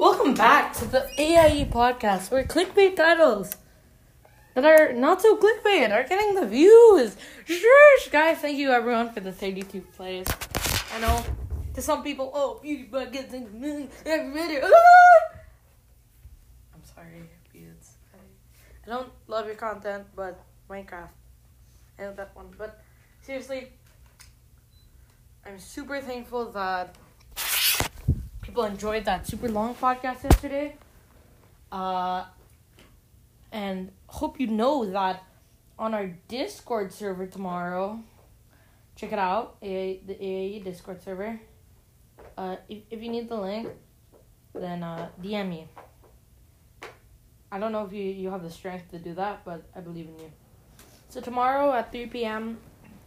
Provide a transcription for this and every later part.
Welcome back to the AIE podcast where clickbait titles that are not so clickbait are getting the views. Shush, guys, thank you everyone for the 32 plays. I know to some people, oh, beauty buckets and every minute. Ah! I'm sorry, beards. I, don't love your content, but Minecraft. I know that one. But seriously, I'm super thankful that people enjoyed that super long podcast yesterday. Uh, and hope you know that on our Discord server tomorrow, check it out, A- the AAE Discord server. Uh, if, if you need the link, then uh, DM me. I don't know if you, you have the strength to do that, but I believe in you. So tomorrow at 3 p.m.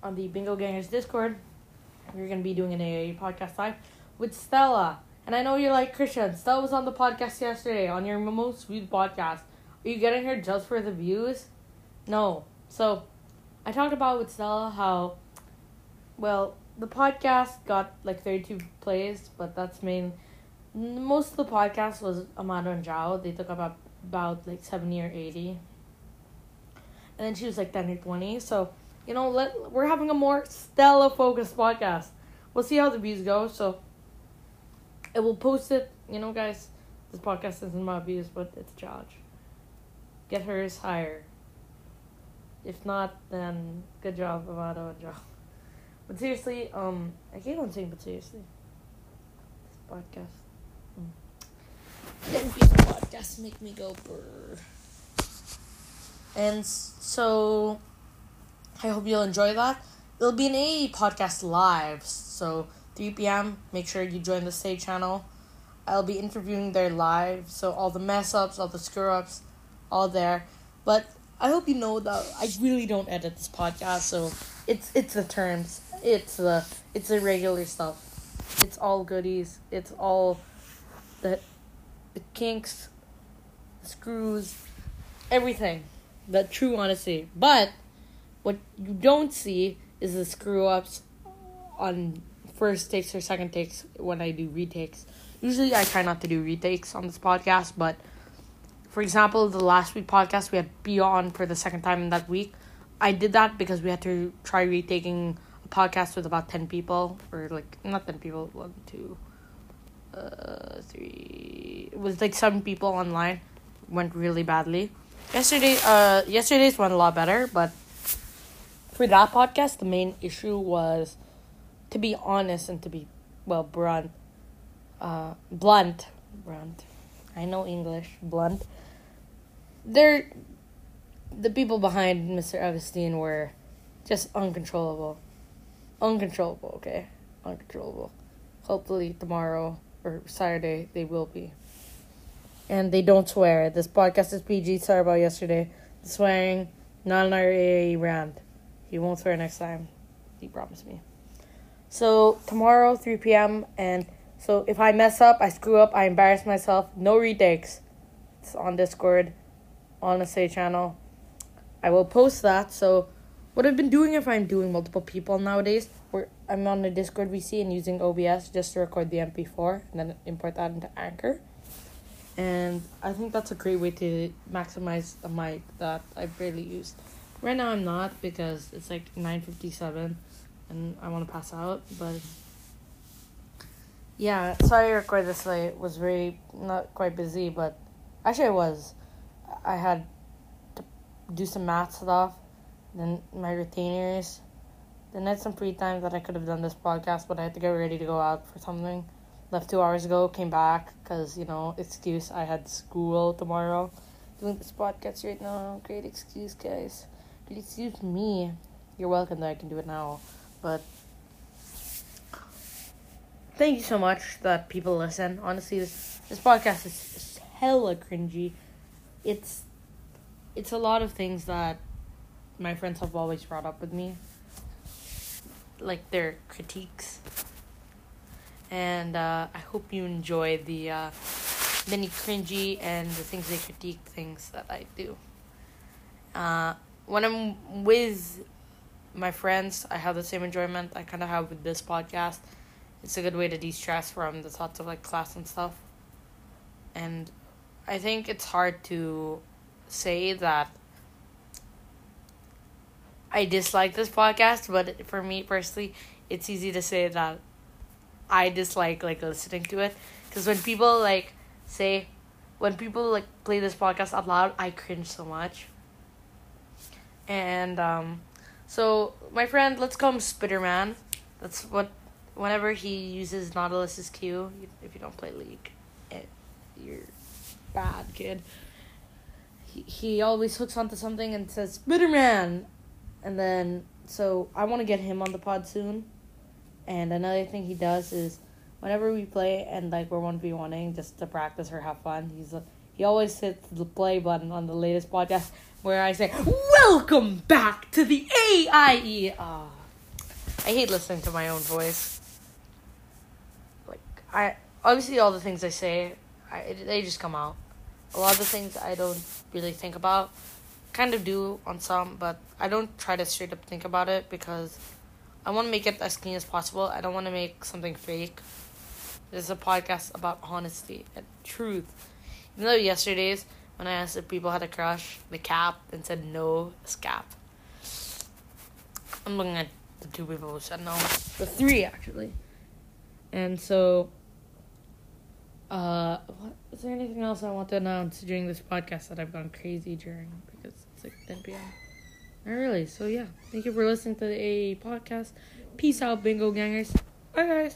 on the Bingo Gangers Discord, we're gonna be doing an AAE podcast live with Stella. And I know you're like Christian. Stella was on the podcast yesterday on your most viewed podcast. Are you getting her just for the views? No. So, I talked about with Stella how, well, the podcast got like 32 plays, but that's main. Most of the podcast was Amado and Zhao. They took about about like 70 or 80. And then she was like 10 or 20. So, you know, let we're having a more Stella focused podcast. We'll see how the views go. So, I will post it. You know, guys, this podcast isn't my views, but it's a challenge. Get hers higher. If not, then good job, Amado and Joe. But seriously, um, I keep on saying, but seriously, this podcast. Mm. NP's podcasts make me go brr. And so, I hope you'll enjoy that. It'll be an AE podcast live, so 3 p.m. Make sure you join the stage channel. I'll be interviewing there live, so all the mess ups, all the screw ups, all there. But I hope you know that I really don't edit this podcast, so it's it's the terms, it's the it's the regular stuff, it's all goodies, it's all the the kinks, the screws, everything, the true honesty. But what you don't see is the screw ups on first takes or second takes when I do retakes. Usually I try not to do retakes on this podcast, but for example, the last week podcast we had Bia on for the second time in that week. I did that because we had to try retaking a podcast with about ten people or like not ten people, one, two, uh, three. It was like seven people online. Went really badly. Yesterday, uh, yesterday's went a lot better, but for that podcast, the main issue was to be honest and to be well blunt uh blunt blunt i know english blunt. They're the people behind mr Augustine were just uncontrollable. Uncontrollable okay? Uncontrollable. Hopefully tomorrow or saturday they will be. And they don't swear. This podcast is pg sorry about yesterday. Swearing not an RAA brand he won't swear next time. He promised me so tomorrow, 3 p.m. And so if I mess up, I screw up, I embarrass myself, no retakes. It's on Discord, on the Say channel. I will post that. So what I've been doing if I'm doing multiple people nowadays, where I'm on the Discord VC and using OBS just to record the MP4 and then import that into Anchor. And I think that's a great way to maximize the mic that I barely use. Right now I'm not because it's like 957 and I want to pass out. But yeah, sorry I recorded this late. Was very not quite busy, but actually I was. I had to do some math stuff, then my retainers. Then I had some free time that I could have done this podcast, but I had to get ready to go out for something. Left two hours ago, came back because you know excuse I had school tomorrow. Doing this podcast right now, great excuse, guys. Great excuse me. You're welcome that I can do it now. But thank you so much that people listen. Honestly, this this podcast is, hella cringy. It's it's a lot of things that my friends have always brought up with me, like their critiques. And uh, I hope you enjoy the uh, many cringy and the things they critique things that I do. Uh, when I'm with my friends, I have the same enjoyment I kind of have with this podcast. It's a good way to de stress from the thoughts of like class and stuff. and I think it's hard to say that I dislike this podcast, but for me personally, it's easy to say that I dislike like listening to it because when people like say when people like play this podcast out loud, I cringe so much. And um, so my friend, let's call him Spitterman. That's what. Whenever he uses Nautilus's Q, if you don't play League, it, you're bad kid. He he always hooks onto something and says Spitterman, and then so I want to get him on the pod soon. And another thing he does is whenever we play and like we're one v oneing just to practice or have fun, he's he always hits the play button on the latest podcast where I say, "Welcome back to the AIE." Ah, I hate listening to my own voice. Like I obviously all the things I say, I they just come out. A lot of the things I don't really think about, kind of do on some, but I don't try to straight up think about it because I want to make it as clean as possible. I don't want to make something fake. This is a podcast about honesty and truth. Even though yesterday's when I asked if people had a crush, the cap and said no, scap. I'm looking at the two people who said no. The three actually. And so uh what is there anything else I want to announce during this podcast that I've gone crazy during because it's like 10 p.m. Not really. So yeah. Thank you for listening to the AE podcast. Peace out, bingo gangers. Bye guys.